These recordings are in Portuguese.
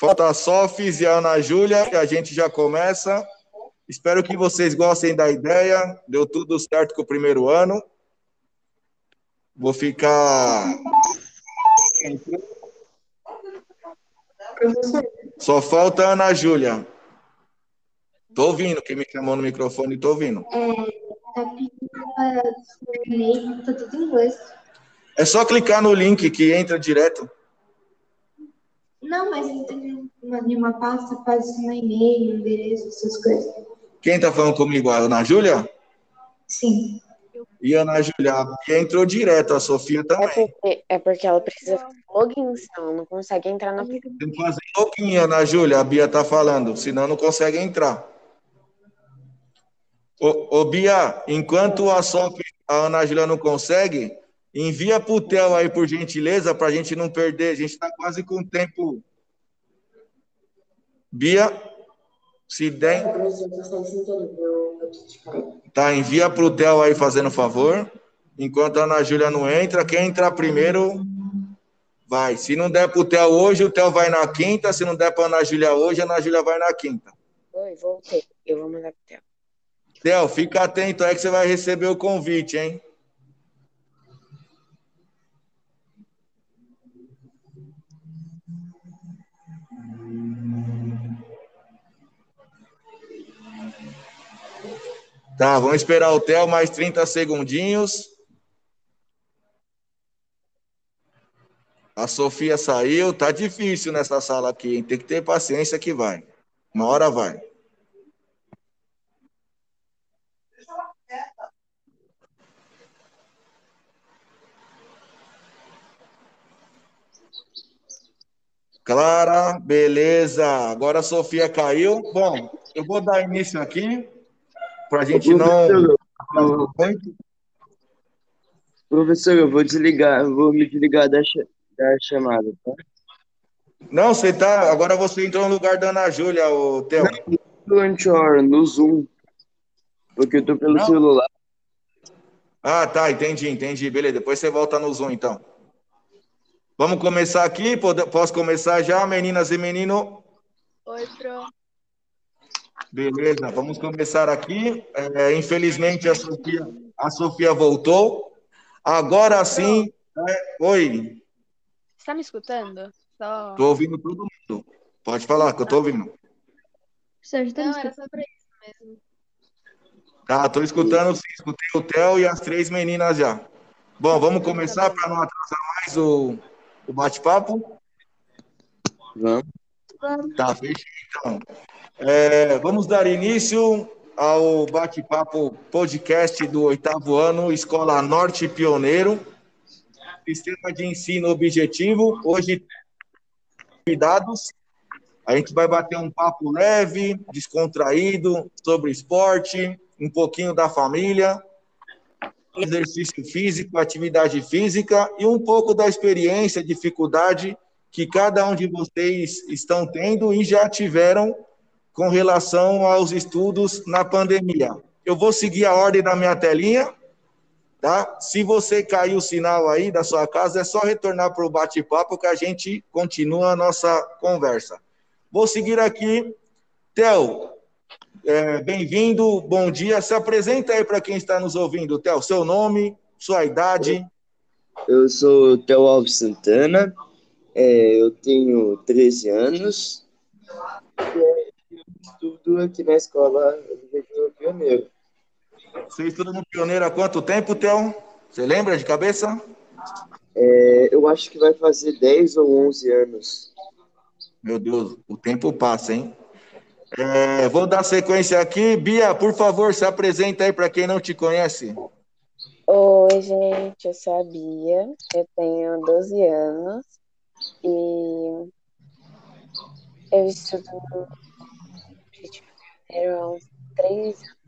Falta a Sofis e a Ana Júlia, e a gente já começa. Espero que vocês gostem da ideia. Deu tudo certo com o primeiro ano. Vou ficar. Só falta a Ana Júlia. Tô ouvindo, quem me chamou no microfone, tô ouvindo. É, tá tá tudo em inglês. É só clicar no link que entra direto. Não, mas ele tem uma, uma pasta, faz no e-mail, endereço, essas coisas. Quem tá falando comigo? A Ana Júlia? Sim. E a Ana Júlia, a Bia entrou direto, a Sofia É também. porque, é porque ela precisa fazer login, senão ela não consegue entrar na. Tem que fazer login, Ana Júlia, a Bia tá falando, senão não consegue entrar. Ô, ô Bia, enquanto a Sofia, a Ana Júlia não consegue, envia pro Theo aí, por gentileza, pra gente não perder. A gente tá quase com tempo. Bia, se der. Tá, envia pro Theo aí fazendo favor. Enquanto a Ana Júlia não entra, quem entrar primeiro vai. Se não der pro Theo hoje, o Theo vai na quinta. Se não der pra Ana Júlia hoje, a Ana Júlia vai na quinta. Oi, voltei. Eu vou mandar pro Theo. Theo, fica atento aí que você vai receber o convite, hein? Tá, vamos esperar o Theo mais 30 segundinhos. A Sofia saiu, tá difícil nessa sala aqui, hein? Tem que ter paciência que vai. Uma hora vai. Clara, beleza. Agora a Sofia caiu. Bom, eu vou dar início aqui para a gente não. Muito. Professor, eu vou desligar, eu vou me desligar da, da chamada, tá? Não, você tá. Agora você entrou no lugar da Ana Júlia, o Theo. No Zoom, porque eu tô pelo Não. celular. Ah, tá, entendi, entendi. Beleza, depois você volta no Zoom, então. Vamos começar aqui? Posso começar já, meninas e menino? Oi, Pro. Beleza, vamos começar aqui. É, infelizmente, a Sofia, a Sofia voltou. Agora sim. é, oi, Você tá me escutando? Só... tô ouvindo todo mundo. Pode falar, que eu tô ouvindo. Sérgio, tá Não, era escutando? só pra isso mesmo. Tá, tô escutando sim. Escutei o Theo e as três meninas já. Bom, vamos começar para não atrasar mais o, o bate-papo? Vamos. Tá, fechado então. É, vamos dar início ao bate-papo podcast do oitavo ano, Escola Norte Pioneiro, Sistema de Ensino Objetivo. Hoje, convidados, a gente vai bater um papo leve, descontraído, sobre esporte, um pouquinho da família, exercício físico, atividade física e um pouco da experiência, dificuldade que cada um de vocês estão tendo e já tiveram com relação aos estudos na pandemia. Eu vou seguir a ordem da minha telinha, tá? Se você cair o sinal aí da sua casa, é só retornar para o bate-papo que a gente continua a nossa conversa. Vou seguir aqui. Theo, é, bem-vindo, bom dia. Se apresenta aí para quem está nos ouvindo, Theo, seu nome, sua idade. Eu sou Theo Alves Santana, é, eu tenho 13 anos estudo aqui na escola Objetivo Pioneiro. Você estuda no Pioneiro há quanto tempo, Theo? Você lembra de cabeça? É, eu acho que vai fazer 10 ou 11 anos. Meu Deus, o tempo passa, hein? É, vou dar sequência aqui. Bia, por favor, se apresenta aí para quem não te conhece. Oi, gente, eu sou a Bia, eu tenho 12 anos e eu estudo 3 anos.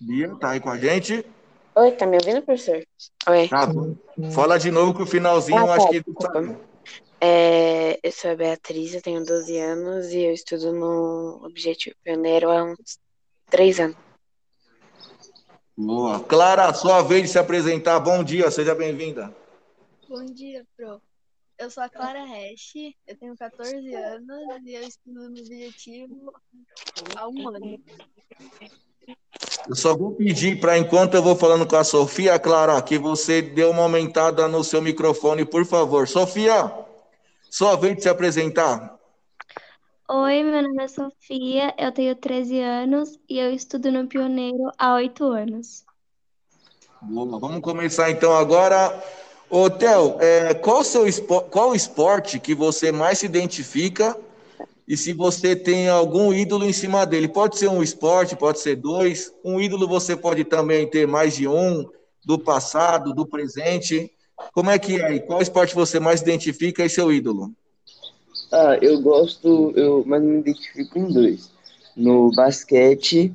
Bia, tá aí com a gente? Oi, tá me ouvindo, professor? Oi. Tá, fala de novo que o finalzinho Ah, eu acho tá, que. desculpa. É, eu sou a Beatriz, eu tenho 12 anos e eu estudo no Objetivo Pioneiro há uns 3 anos. Boa. Clara, sua vez de se apresentar. Bom dia, seja bem-vinda. Bom dia, Pro. Eu sou a Clara Hash, eu tenho 14 anos e eu estudo no objetivo há um ano. Eu só vou pedir para, enquanto eu vou falando com a Sofia, Clara, que você dê uma aumentada no seu microfone, por favor. Sofia, só vem de se apresentar. Oi, meu nome é Sofia, eu tenho 13 anos e eu estudo no Pioneiro há 8 anos. Boa, vamos começar então agora. Ô, Theo, é, qual, seu, qual o esporte que você mais se identifica e se você tem algum ídolo em cima dele? Pode ser um esporte, pode ser dois. Um ídolo você pode também ter mais de um, do passado, do presente. Como é que é? E Qual esporte você mais identifica e seu ídolo? Ah, eu gosto, eu, mas me identifico em dois. No basquete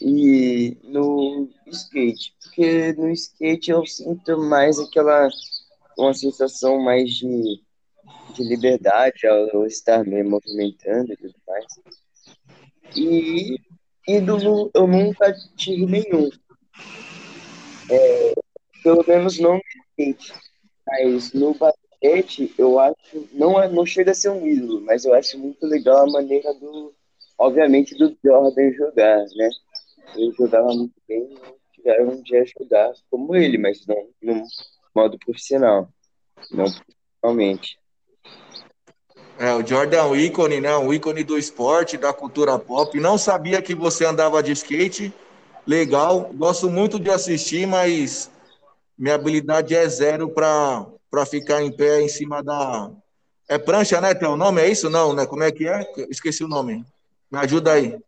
e no skate. Porque no skate eu sinto mais aquela, uma sensação mais de, de liberdade ao estar me movimentando e tudo mais. E ídolo eu nunca tive nenhum. É, pelo menos não no skate. Mas no basquete, eu acho, não, é, não chega a ser um ídolo, mas eu acho muito legal a maneira do, obviamente, do Jordan jogar, né? Ele jogava muito bem, não tiveram um dia jogar como ele, mas não no modo profissional, não profissionalmente. É, o Jordan é ícone, né? Um ícone do esporte, da cultura pop. Não sabia que você andava de skate. Legal. Gosto muito de assistir, mas minha habilidade é zero para ficar em pé em cima da. É prancha, né? Tem o nome? É isso? Não, né? Como é que é? Esqueci o nome. Me ajuda aí.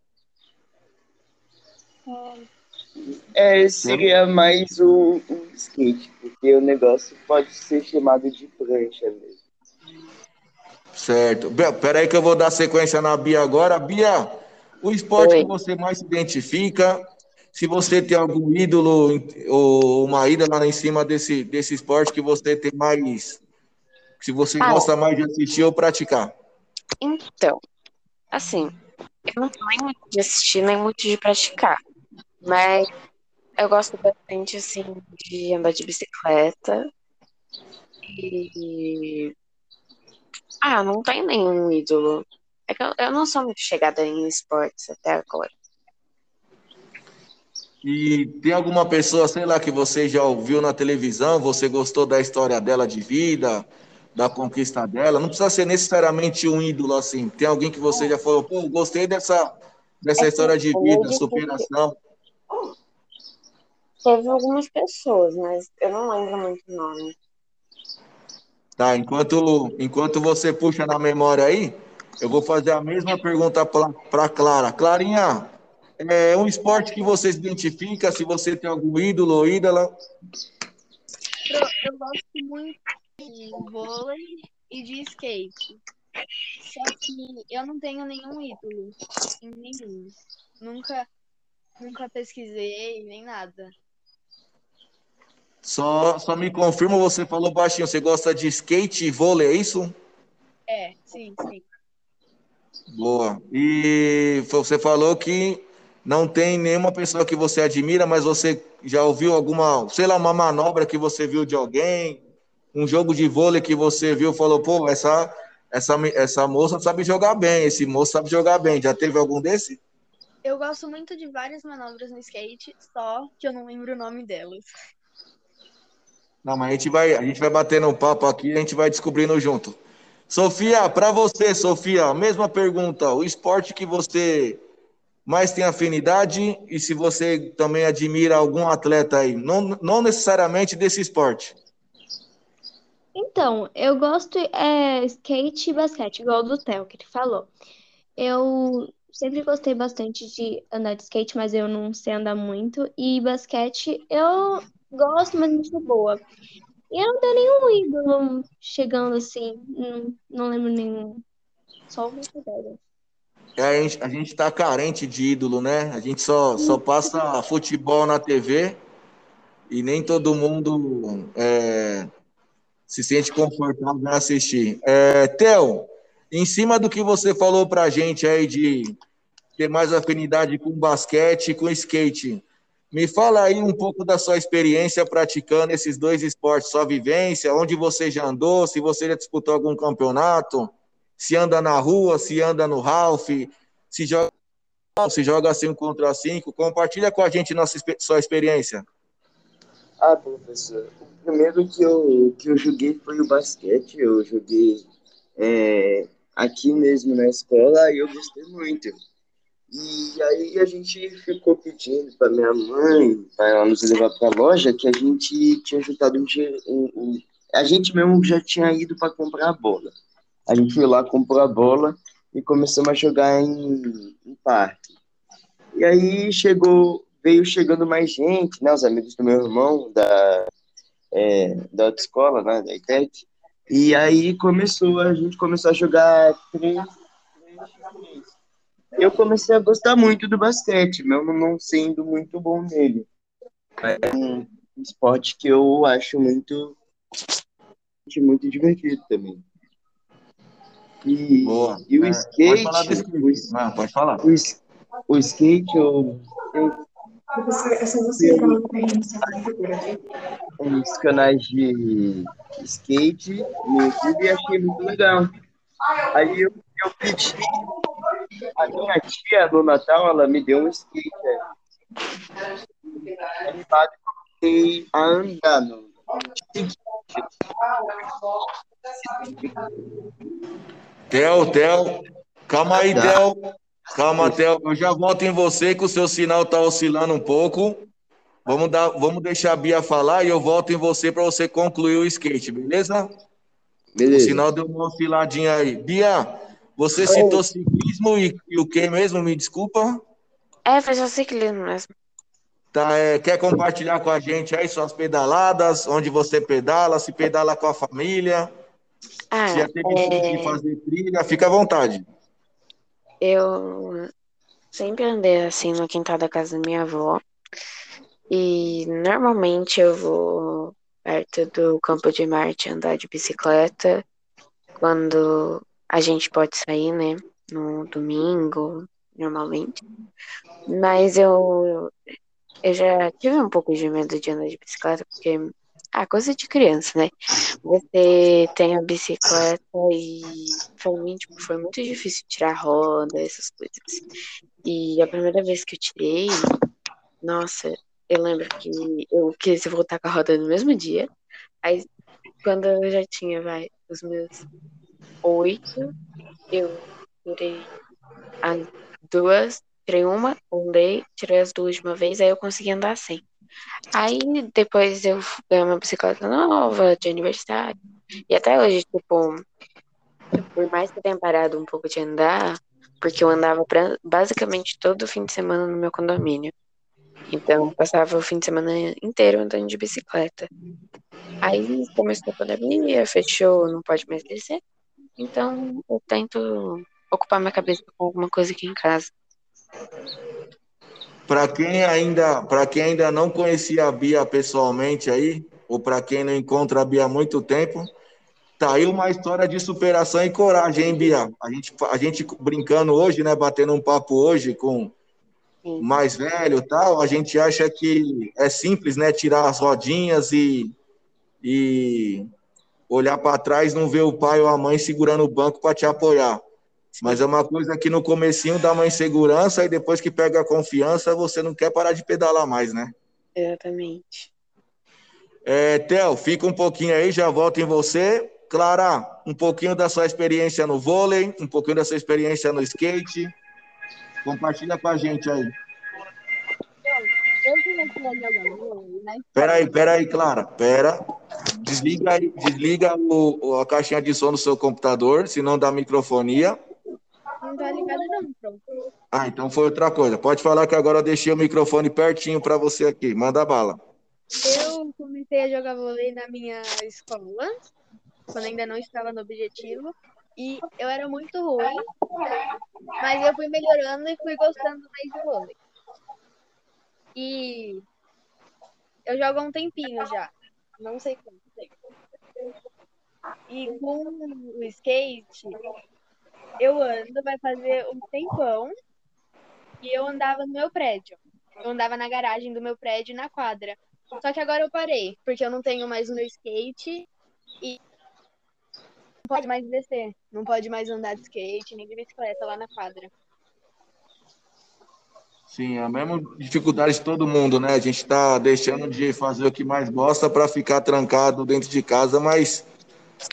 É, seria mais o, o skate, porque o negócio pode ser chamado de prancha mesmo. Certo. Bel, Peraí que eu vou dar sequência na Bia agora. Bia, o esporte Oi. que você mais se identifica, se você tem algum ídolo ou uma ídola em cima desse, desse esporte que você tem mais, se você Ah. gosta mais de assistir ou praticar. Então, assim, eu não sou nem muito de assistir, nem muito de praticar. Mas eu gosto bastante, assim, de andar de bicicleta. E. Ah, não tem nenhum ídolo. É que eu, eu não sou muito chegada em esportes até agora. E tem alguma pessoa, sei lá, que você já ouviu na televisão, você gostou da história dela de vida, da conquista dela? Não precisa ser necessariamente um ídolo assim. Tem alguém que você já falou, pô, gostei dessa, dessa É história de é vida, superação. Teve algumas pessoas, mas eu não lembro muito o nome. Tá, enquanto, enquanto você puxa na memória aí, eu vou fazer a mesma pergunta para Clara. Clarinha, é um esporte que você se identifica, se você tem algum ídolo ou ídola? Pro, eu gosto muito de vôlei e de skate. Só que eu não tenho nenhum ídolo em nenhum. Nunca, nunca pesquisei, nem nada. Só, só me confirma, você falou baixinho, você gosta de skate e vôlei, é isso? É, sim, sim. Boa. E você falou que não tem nenhuma pessoa que você admira, mas você já ouviu alguma, sei lá, uma manobra que você viu de alguém, um jogo de vôlei que você viu, falou, pô, essa, essa, essa moça sabe jogar bem, esse moço sabe jogar bem. Já teve algum desse? Eu gosto muito de várias manobras no skate, só que eu não lembro o nome delas. Não, mas a gente vai, a gente vai batendo um papo aqui, a gente vai descobrindo junto. Sofia, para você, Sofia, mesma pergunta. O esporte que você mais tem afinidade e se você também admira algum atleta aí, não, não necessariamente desse esporte. Então, eu gosto é skate e basquete, igual do Theo que ele falou. Eu sempre gostei bastante de andar de skate, mas eu não sei andar muito. E basquete eu gosto, mas não sou boa. E eu não tenho nenhum ídolo chegando assim, não, não lembro nenhum. Só uma ideia. É, a gente, a gente tá carente de ídolo, né? A gente só, só passa futebol na TV e nem todo mundo é, se sente confortável em assistir. É, Theo, em cima do que você falou pra gente aí de ter mais afinidade com basquete e com skate, Me fala aí um pouco da sua experiência praticando esses dois esportes, sua vivência, onde você já andou, se você já disputou algum campeonato, se anda na rua, se anda no Ralph, se joga, se joga 5 contra 5. Compartilha com a gente nossa, sua experiência. Ah, professor, o primeiro que eu, que eu joguei foi o basquete. Eu joguei é, aqui mesmo na escola e eu gostei muito. E aí a gente ficou pedindo para minha mãe, para ela nos levar para a loja, que a gente tinha juntado um dinheiro. Um, um, a gente mesmo já tinha ido para comprar a bola. A gente foi lá, comprou a bola e começamos a jogar em, em parque. E aí chegou, veio chegando mais gente, né? Os amigos do meu irmão, da, é, da escola, né? Da ITEC. E aí começou, a gente começou a jogar três, Eu comecei a gostar muito do basquete, mesmo não sendo muito bom nele. É um esporte que eu acho muito, muito divertido também. E, Boa. e o É, skate, pode falar skate. o, pode falar. o skate, eu, eu Professor, é só você dar uma pergunta. uns canais de skate no YouTube e achei muito legal. Aí eu, eu pedi, a minha tia no Natal, ela me deu um skate. é. Eu comecei a andar no Theo, Theo, calma aí, Tá. Calma, Theo. Eu já volto em você que o seu sinal está oscilando um pouco. Vamos, dar, vamos deixar a Bia falar e eu volto em você para você concluir o skate, beleza? O Beleza. sinal deu uma osciladinha aí. Bia, você citou ciclismo e, e o que mesmo? Me desculpa. É, foi só ciclismo mesmo. Tá, é, quer compartilhar com a gente aí suas pedaladas, onde você pedala, se pedala com a família, Ah, se já teve é, fazer trilha, fica à vontade. Eu sempre andei assim no quintal da casa da minha avó. E normalmente eu vou perto do Campo de Marte andar de bicicleta quando a gente pode sair, né? No domingo, normalmente. Mas eu, eu já tive um pouco de medo de andar de bicicleta, porque ah, coisa de criança, né? Você tem a bicicleta e pra mim, tipo, foi muito difícil tirar roda, essas coisas. E a primeira vez que eu tirei, nossa, eu lembro que eu quis voltar com a roda no mesmo dia. Aí, quando eu já tinha, vai, os meus oito, eu tirei as duas, tirei uma, andei, tirei as duas de uma vez, aí eu consegui andar sem. Aí depois eu ganhei uma bicicleta nova de aniversário. E até hoje, tipo, por mais que eu tenha parado um pouco de andar, porque eu andava pra, basicamente todo fim de semana no meu condomínio. Então, passava o fim de semana inteiro andando de bicicleta. Aí começou a pandemia, fechou, não pode mais descer. Então, eu tento ocupar minha cabeça com alguma coisa aqui em casa. Para quem ainda, para quem ainda não conhecia a Bia pessoalmente aí, ou para quem não encontra a Bia há muito tempo, tá aí uma história de superação e coragem, hein, Bia? A gente, a gente brincando hoje, né, batendo um papo hoje com Sim. mais velho, e tal, a gente acha que é simples, né, tirar as rodinhas e e olhar para trás, não ver o pai ou a mãe segurando o banco para te apoiar. Mas é uma coisa que no comecinho dá uma insegurança e depois que pega a confiança, você não quer parar de pedalar mais, né? Exatamente. É, Theo, fica um pouquinho aí, já volto em você. Clara, um pouquinho da sua experiência no vôlei, um pouquinho da sua experiência no skate. Compartilha com a gente aí. Peraí, peraí, Clara, pera. Desliga, aí- desliga o, o- a caixinha de som do seu computador, senão dá microfonia. Não tá ligado não, pronto. Ah, então foi outra coisa. Pode falar que agora eu deixei o microfone pertinho para você aqui. Manda bala. Eu comecei a jogar vôlei na minha escola, quando ainda não estava no objetivo, e eu era muito ruim, mas eu fui melhorando e fui gostando mais de vôlei. E eu jogo há um tempinho já, não sei quanto tempo. E com o skate, eu ando, vai fazer um tempão, e eu andava no meu prédio. Eu andava na garagem do meu prédio na quadra. Só que agora eu parei, porque eu não tenho mais o meu skate e não pode mais descer. Não pode mais andar de skate nem de bicicleta lá na quadra. Sim, a mesma dificuldade de todo mundo, né? A gente está deixando de fazer o que mais gosta para ficar trancado dentro de casa, mas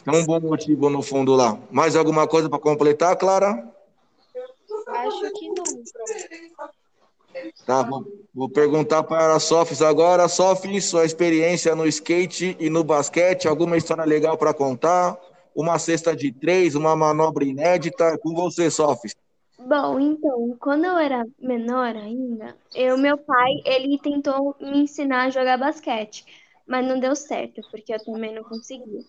tem um bom motivo no fundo lá. Mais alguma coisa para completar, Clara? Acho que não. Pronto. Tá, vou, vou perguntar para a Sofis agora. Sofis, sua experiência no skate e no basquete, alguma história legal para contar? Uma cesta de três, uma manobra inédita? Com você, Sofis. Bom, então, quando eu era menor ainda, eu, meu pai, ele tentou me ensinar a jogar basquete, mas não deu certo, porque eu também não conseguia.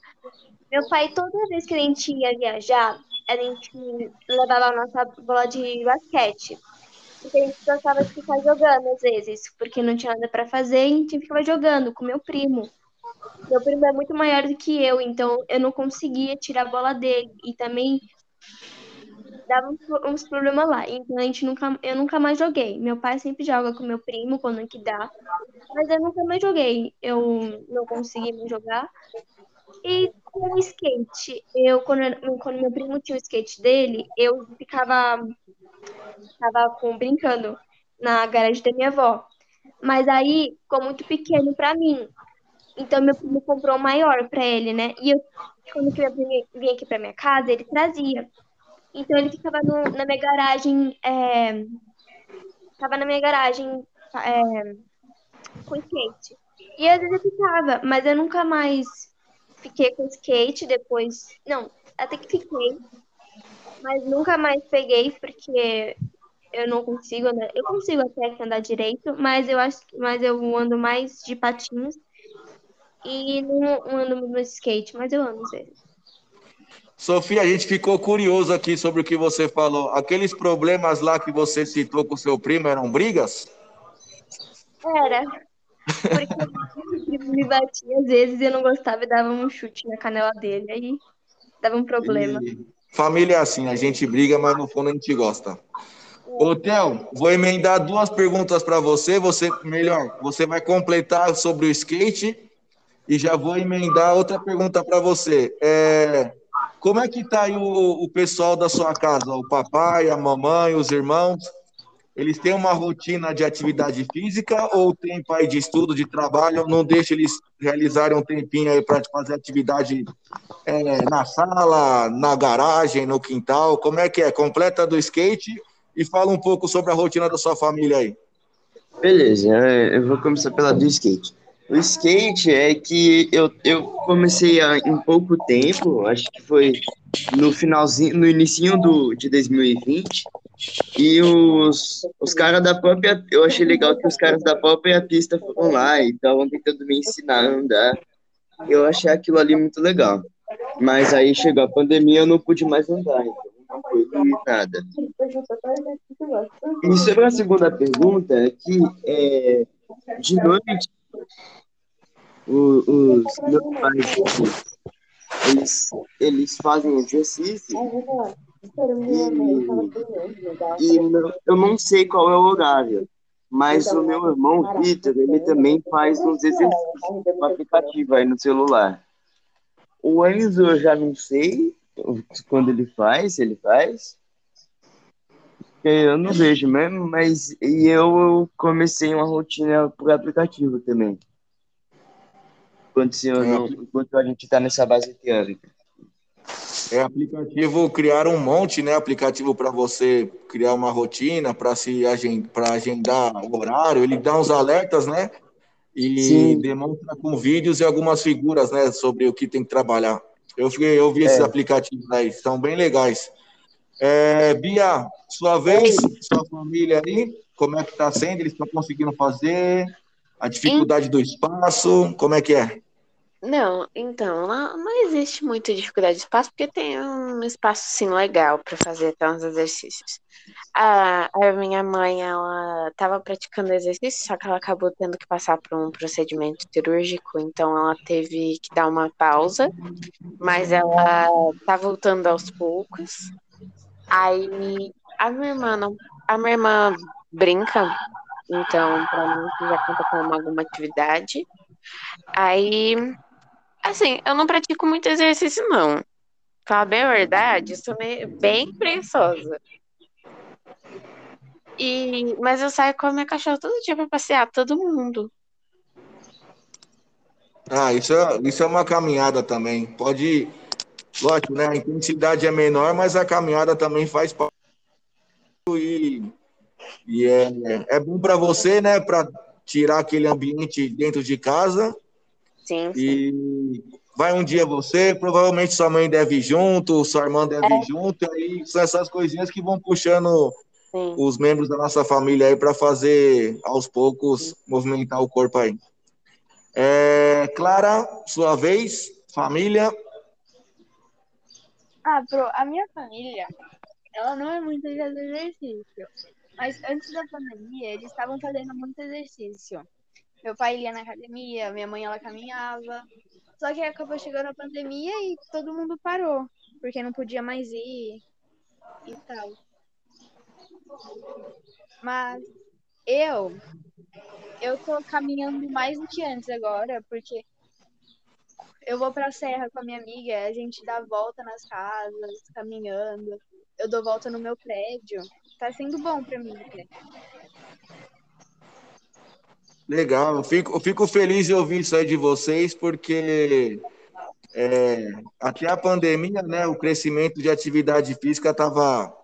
Meu pai, toda vez que a gente ia viajar, a gente levava a nossa bola de basquete. Porque a gente gostava de ficar jogando às vezes, porque não tinha nada para fazer, e a gente ficava jogando com meu primo. Meu primo é muito maior do que eu, então eu não conseguia tirar a bola dele. E também dava uns, uns problemas lá. Então a gente nunca, eu nunca mais joguei. Meu pai sempre joga com meu primo quando que dá. Mas eu nunca mais joguei. Eu não consegui mais jogar. E com o skate, eu quando, quando meu primo tinha o skate dele, eu ficava, ficava com, brincando na garagem da minha avó. Mas aí ficou muito pequeno para mim. Então meu primo comprou o maior para ele, né? E eu, quando eu vinha aqui para minha casa, ele trazia. Então ele ficava no, na minha garagem, é, ficava na minha garagem é, com skate. E às vezes eu ficava, mas eu nunca mais fiquei com skate depois. Não, até que fiquei, mas nunca mais peguei porque eu não consigo andar. Eu consigo até andar direito, mas eu acho, mas eu ando mais de patins e não ando no skate, mas eu ando às vezes. Sofia, a gente ficou curioso aqui sobre o que você falou. Aqueles problemas lá que você citou com seu primo eram brigas? Era. Porque o me batia às vezes e eu não gostava e dava um chute na canela dele. Aí dava um problema. E família é assim, a gente briga, mas no fundo a gente gosta. Ô, Theo, vou emendar duas perguntas para você. Você, melhor, você vai completar sobre o skate e já vou emendar outra pergunta para você. É, como é que está aí o, o pessoal da sua casa? O papai, a mamãe, os irmãos? Eles têm uma rotina de atividade física ou tem pai de estudo, de trabalho? Não deixa eles realizarem um tempinho aí para fazer atividade é, na sala, na garagem, no quintal? Como é que é? Completa do skate e fala um pouco sobre a rotina da sua família aí. Beleza, é, eu vou começar pela do skate. O skate é que eu, eu comecei em pouco tempo, acho que foi no finalzinho, no início do, de 2020, e os, os caras da própria, eu achei legal que os caras da própria pista foram lá e estavam tentando me ensinar a andar. Eu achei aquilo ali muito legal. Mas aí chegou a pandemia, eu não pude mais andar, então não foi nada. E sobre a segunda pergunta, é que é, de noite os, os meus pais eles, eles fazem exercício e, e eu não sei qual é o horário, mas o meu irmão Vitor, ele também faz uns exercícios no aplicativo aí no celular. O Enzo eu já não sei quando ele faz, se ele faz. Eu não vejo mesmo, mas e eu comecei uma rotina por aplicativo também enquanto, senhor não, enquanto a gente está nessa base teórica. É aplicativo criar um monte, né? Aplicativo para você criar uma rotina, para se para agendar o horário, ele dá uns alertas, né? E Sim. demonstra com vídeos e algumas figuras, né, sobre o que tem que trabalhar. Eu, eu vi é. esses aplicativos aí, são bem legais. É, Bia, sua vez, sua família aí, como é que está sendo? Eles estão conseguindo fazer? A dificuldade do espaço, como é que é? Não, então, não, não existe muita dificuldade de espaço, porque tem um espaço, sim, legal para fazer até uns exercícios. A, a minha mãe, ela estava praticando exercício, só que ela acabou tendo que passar por um procedimento cirúrgico, então ela teve que dar uma pausa, mas ela tá voltando aos poucos. Aí, a minha irmã, não, a minha irmã brinca Então, para mim, já conta como alguma atividade. Aí, assim, eu não pratico muito exercício, não. Falar bem a verdade, eu sou meio, bem preguiçosa. E, mas eu saio com a minha cachorra todo dia para passear, todo mundo. Ah, isso é, isso é uma caminhada também. Pode, lógico, né? A intensidade é menor, mas a caminhada também faz parte. E, e é, é bom para você, né? Para tirar aquele ambiente dentro de casa. Sim, sim. E vai um dia você, provavelmente sua mãe deve ir junto, sua irmã deve ir junto, aí são essas coisinhas que vão puxando sim. os membros da nossa família aí para fazer aos poucos movimentar o corpo aí. É, Clara, sua vez, família. Ah, pro, a minha família, ela não é muito de fazer exercício. Mas antes da pandemia, eles estavam fazendo muito exercício. Meu pai ia na academia, minha mãe ela caminhava. Só que acabou chegando a pandemia e todo mundo parou, porque não podia mais ir e tal. Mas eu eu tô caminhando mais do que antes agora, porque eu vou pra serra com a minha amiga, a gente dá volta nas casas, caminhando. Eu dou volta no meu prédio. Tá sendo bom pra mim, né? Legal, eu fico, eu fico feliz de ouvir isso aí de vocês, porque é, até a pandemia, né, o crescimento de atividade física estava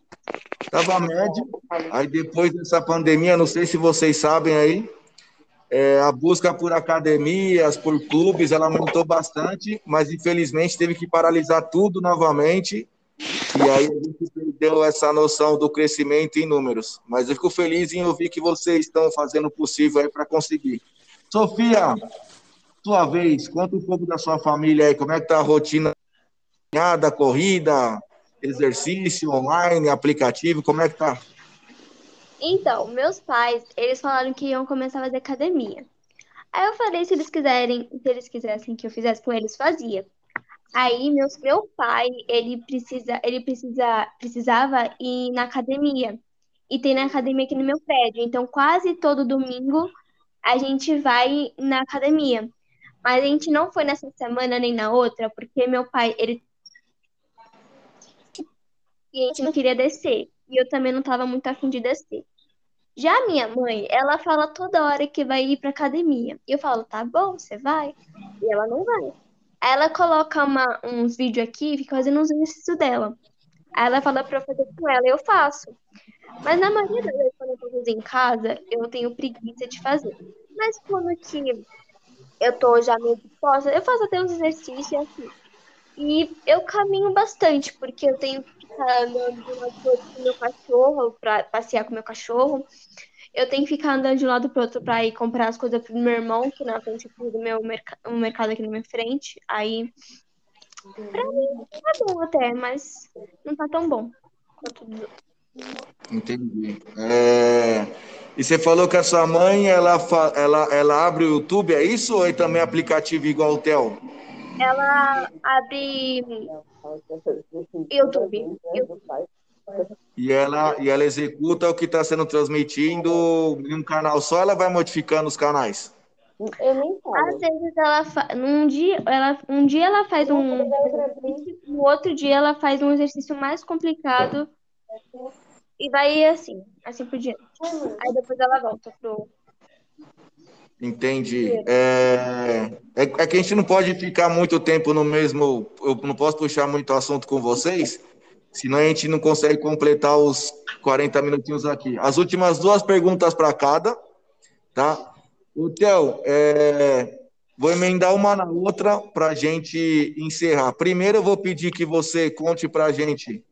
tava médio. Aí depois dessa pandemia, não sei se vocês sabem aí, é, a busca por academias, por clubes, ela aumentou bastante, mas infelizmente teve que paralisar tudo novamente. E aí a gente perdeu essa noção do crescimento em números. Mas eu fico feliz em ouvir que vocês estão fazendo o possível para conseguir. Sofia, sua vez, conta um pouco da sua família aí, como é que tá a rotina? Caminhada, corrida, exercício online, aplicativo, como é que tá? Então, meus pais, eles falaram que iam começar a fazer academia. Aí eu falei se eles quiserem, se eles quisessem que eu fizesse com eles, fazia. Aí meus, meu pai, ele precisa, ele precisa, precisava ir na academia. E tem na academia aqui no meu prédio. Então, quase todo domingo a gente vai na academia. Mas a gente não foi nessa semana nem na outra, porque meu pai, ele e a gente não queria descer. E eu também não estava muito afim de descer. Já a minha mãe, ela fala toda hora que vai ir pra academia. E eu falo, tá bom, você vai. E ela não vai. Aí ela coloca uma, uns vídeos aqui e fica fazendo uns exercícios dela. Aí ela fala pra eu fazer com ela e eu faço. Mas na maioria das vezes, quando eu tô fazendo em casa, eu tenho preguiça de fazer. Mas quando que eu tô já meio disposta, eu faço até uns exercícios assim. E eu caminho bastante, porque eu tenho que ficar andando de um lado pro outro com meu cachorro, pra passear com meu cachorro. Eu tenho que ficar andando de um lado pro outro pra ir comprar as coisas pro meu irmão, que na frente do meu merc um mercado aqui na minha frente. Aí, pra mim, tá bom até, mas não tá tão bom quanto dos outros. Entendi. É, E você falou que a sua mãe, ela, fa- ela, ela abre o YouTube, é isso? Ou é também aplicativo igual o Theo? Ela abre YouTube. YouTube. E ela, e ela executa o que está sendo transmitido em um canal só, ela vai modificando os canais? Eu nem falo. Às vezes ela fa... um dia ela um dia ela faz um no outro dia ela faz um exercício mais complicado e vai assim, assim por diante. Aí depois ela volta pro Entendi. É, é, é que a gente não pode ficar muito tempo no mesmo. Eu não posso puxar muito assunto com vocês, senão a gente não consegue completar os 40 minutinhos aqui. As últimas duas perguntas para cada, tá? O Theo, é, vou emendar uma na outra para a gente encerrar. Primeiro, eu vou pedir que você conte para a gente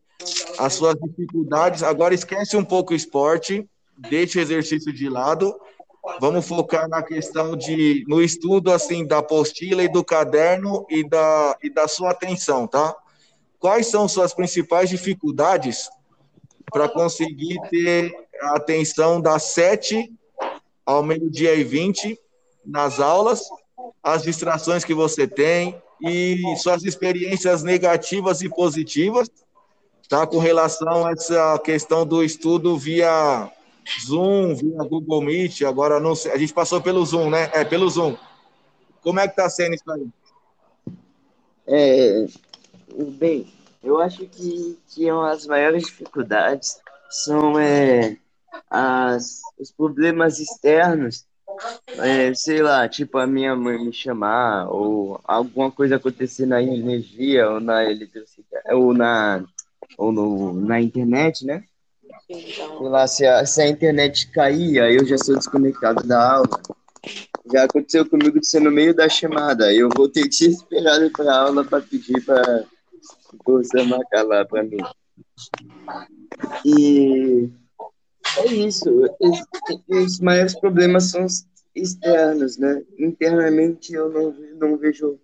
as suas dificuldades. Agora, esquece um pouco o esporte, deixe o exercício de lado. Vamos focar na questão de no estudo assim da apostila e do caderno e da, e da sua atenção, tá? Quais são suas principais dificuldades para conseguir ter a atenção das 7 ao meio-dia e 20 nas aulas, as distrações que você tem e suas experiências negativas e positivas, tá? Com relação a essa questão do estudo via Zoom, via Google Meet, agora não sei, a gente passou pelo Zoom, né? É, pelo Zoom. Como é que tá sendo isso aí? É, bem, eu acho que, que as maiores dificuldades são é, as, os problemas externos, é, sei lá, tipo a minha mãe me chamar, ou alguma coisa acontecer na energia, ou na eletricidade, ou na, ou no, na internet, né? Sei lá, se a, se a internet cair, aí eu já sou desconectado da aula. Já aconteceu comigo de ser no meio da chamada. Eu voltei desesperado para a aula para pedir para você marcar lá para mim. E é isso. Os maiores problemas são externos, né? Internamente eu não, não vejo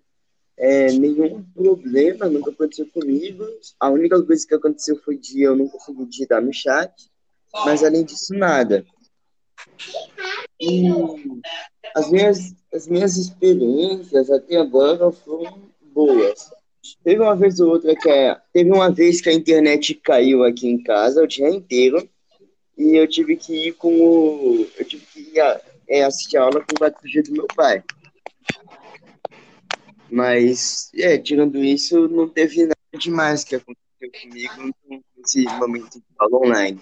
é, nenhum problema, nunca aconteceu comigo. A única coisa que aconteceu foi de eu não conseguir digitar no chat, mas além disso, nada. E as minhas, as minhas experiências até agora foram boas. Teve uma vez ou outra que a, teve uma vez que a internet caiu aqui em casa o dia inteiro e eu tive que ir com o eu tive que ir a, é, assistir a aula com o 4G do meu pai. Mas, é, tirando isso, não teve nada demais que aconteceu comigo nesse momento de aula online.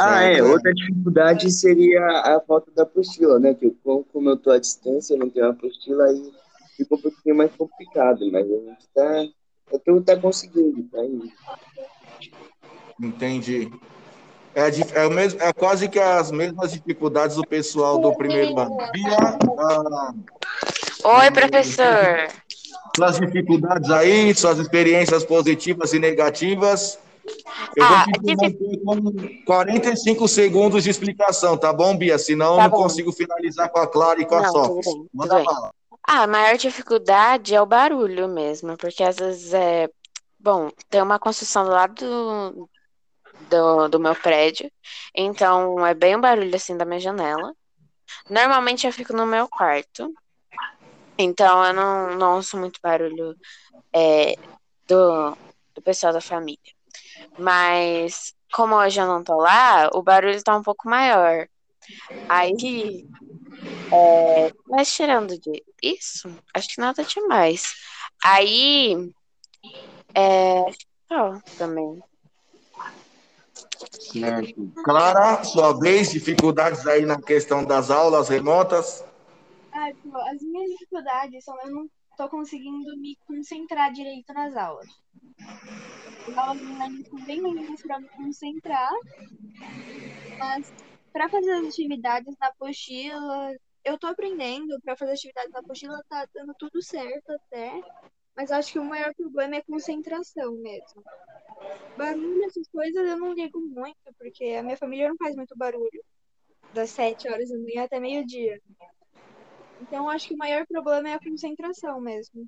Ah, é. Outra dificuldade seria a falta da apostila, né? Que eu, como eu estou à distância, eu não tenho apostila, aí fica um pouquinho mais complicado, mas a gente está é tá conseguindo, tá indo. Entendi. É, é, o mesmo, é quase que as mesmas dificuldades do pessoal do primeiro ano. Ah, Oi, professor. Suas dificuldades aí, suas experiências positivas e negativas. Eu Ah, vou te difi- interromper com 45 segundos de explicação, tá bom, Bia? Senão eu Tá não bom. consigo finalizar com a Clara e com a Não, tudo Sofia. Manda bala. Ah, a maior dificuldade é o barulho mesmo, porque às vezes é. Bom, tem uma construção do lado do, do, do meu prédio, então é bem um barulho assim da minha janela. Normalmente eu fico no meu quarto, então eu não, não ouço muito barulho é, do, do pessoal da família. Mas como hoje eu não tô lá, o barulho tá um pouco maior. Aí É, mas tirando de isso, acho que nada demais. Aí, é, só também. Certo. Clara, sua vez, dificuldades aí na questão das aulas remotas. Ah, tipo, as minhas dificuldades são eu não tô conseguindo me concentrar direito nas aulas. As aulas online são bem lentas para me concentrar, mas para fazer as atividades na apostila, eu tô aprendendo, para fazer atividades na apostila tá dando tudo certo até, mas acho que o maior problema é concentração mesmo. Barulho, essas coisas eu não ligo muito, porque a minha família não faz muito barulho, das sete horas da manhã até meio-dia. Então, acho que o maior problema é a concentração mesmo.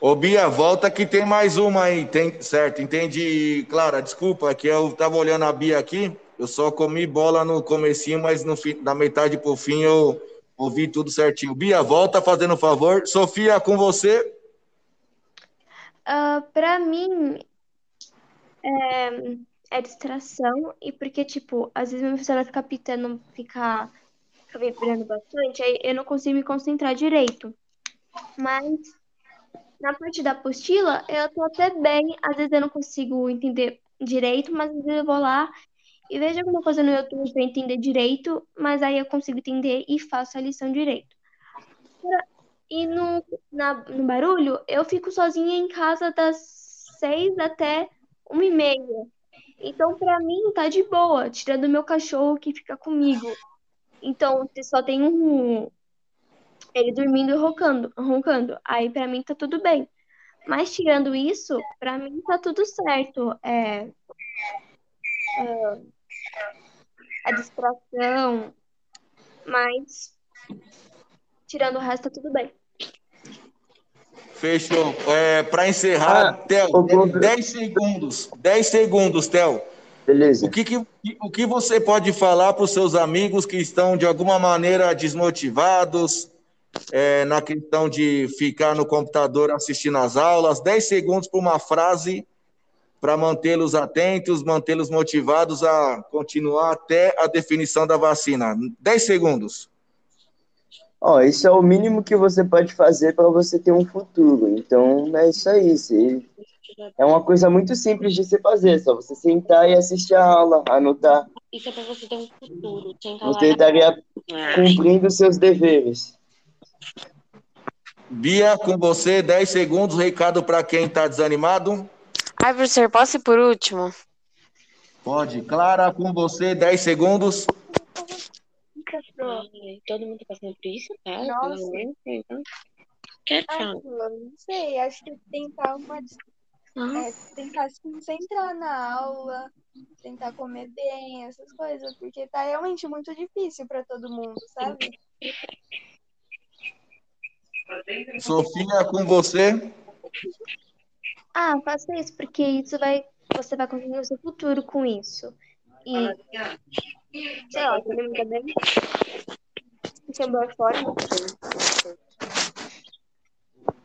Ô, Bia, volta que tem mais uma aí, tem, certo? Entendi, Clara, desculpa, que eu tava olhando a Bia aqui, eu só comi bola no comecinho, mas no fim, da metade pro fim eu ouvi tudo certinho. Bia, volta fazendo um favor. Sofia, com você. Ah, pra mim, é, é distração e porque, tipo, às vezes meu professor fica pitando, fica, fica vibrando bastante, aí eu não consigo me concentrar direito. Mas na parte da apostila, eu tô até bem, às vezes eu não consigo entender direito, mas às vezes eu vou lá e vejo alguma coisa no YouTube pra entender direito, mas aí eu consigo entender e faço a lição direito. E no, na, no barulho, eu fico sozinha em casa das seis até uma e meia. Então, pra mim, tá de boa, tirando o meu cachorro que fica comigo. Então, só tem um. Ele dormindo e roncando, roncando. Aí, pra mim, tá tudo bem. Mas, tirando isso, pra mim, tá tudo certo. É, é, a distração, mas, tirando o resto, tá tudo bem. Fechou. É, para encerrar, Ah, Theo, ô, Bruno. 10 segundos. 10 segundos, Theo. Beleza. O que, que, o que você pode falar para os seus amigos que estão, de alguma maneira, desmotivados é, na questão de ficar no computador assistindo às aulas? 10 segundos para uma frase para mantê-los atentos, mantê-los motivados a continuar até a definição da vacina. 10 segundos. Ó, isso é o mínimo que você pode fazer para você ter um futuro. Então, é isso aí. Você... É uma coisa muito simples de se fazer, só você sentar e assistir a aula, anotar. Isso é pra você ter um futuro. Você lá. estaria cumprindo seus deveres. Bia, com você, 10 segundos. Recado para quem está desanimado. Ai, professor, posso ir por último? Pode. Clara, com você, 10 segundos. Todo mundo tá passando por isso, tá? Nossa. Então, quer Ai, falar? Não sei, acho que tentar uma é, tentar se concentrar na aula, tentar comer bem, essas coisas, porque tá realmente muito difícil para todo mundo, sabe? Sofia, com você. Ah, faça isso, porque isso vai. Você vai conseguir o seu futuro com isso. E. Sei lá, se alimenta bem. Isso é boa forma.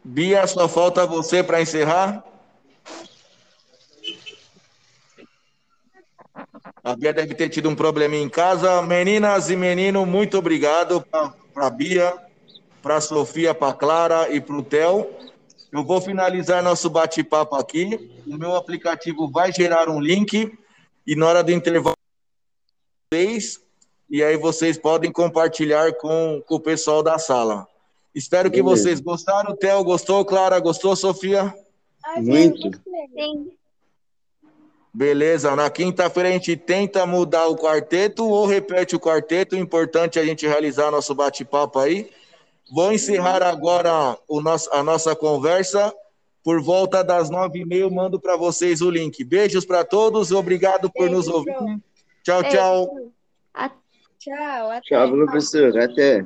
Bia, só falta você para encerrar. A Bia deve ter tido um probleminha em casa. Meninas e menino, muito obrigado para a Bia, para a Sofia, para a Clara e para o Theo. Eu vou finalizar nosso bate-papo aqui. O meu aplicativo vai gerar um link e na hora do intervalo vocês, e aí vocês podem compartilhar com, com o pessoal da sala. Espero que Beleza. vocês gostaram. Theo, gostou? Clara, gostou? Sofia? Ai, Muito. Sim. Beleza, na quinta-feira a gente tenta mudar o quarteto ou repete o quarteto. O importante é a gente realizar nosso bate-papo aí. Vou encerrar agora o nosso, a nossa conversa. Por volta das nove e meia, eu mando para vocês o link. Beijos para todos, obrigado por nos Beijo. ouvir. Tchau, tchau. Tchau, até. Tchau, professor. Até.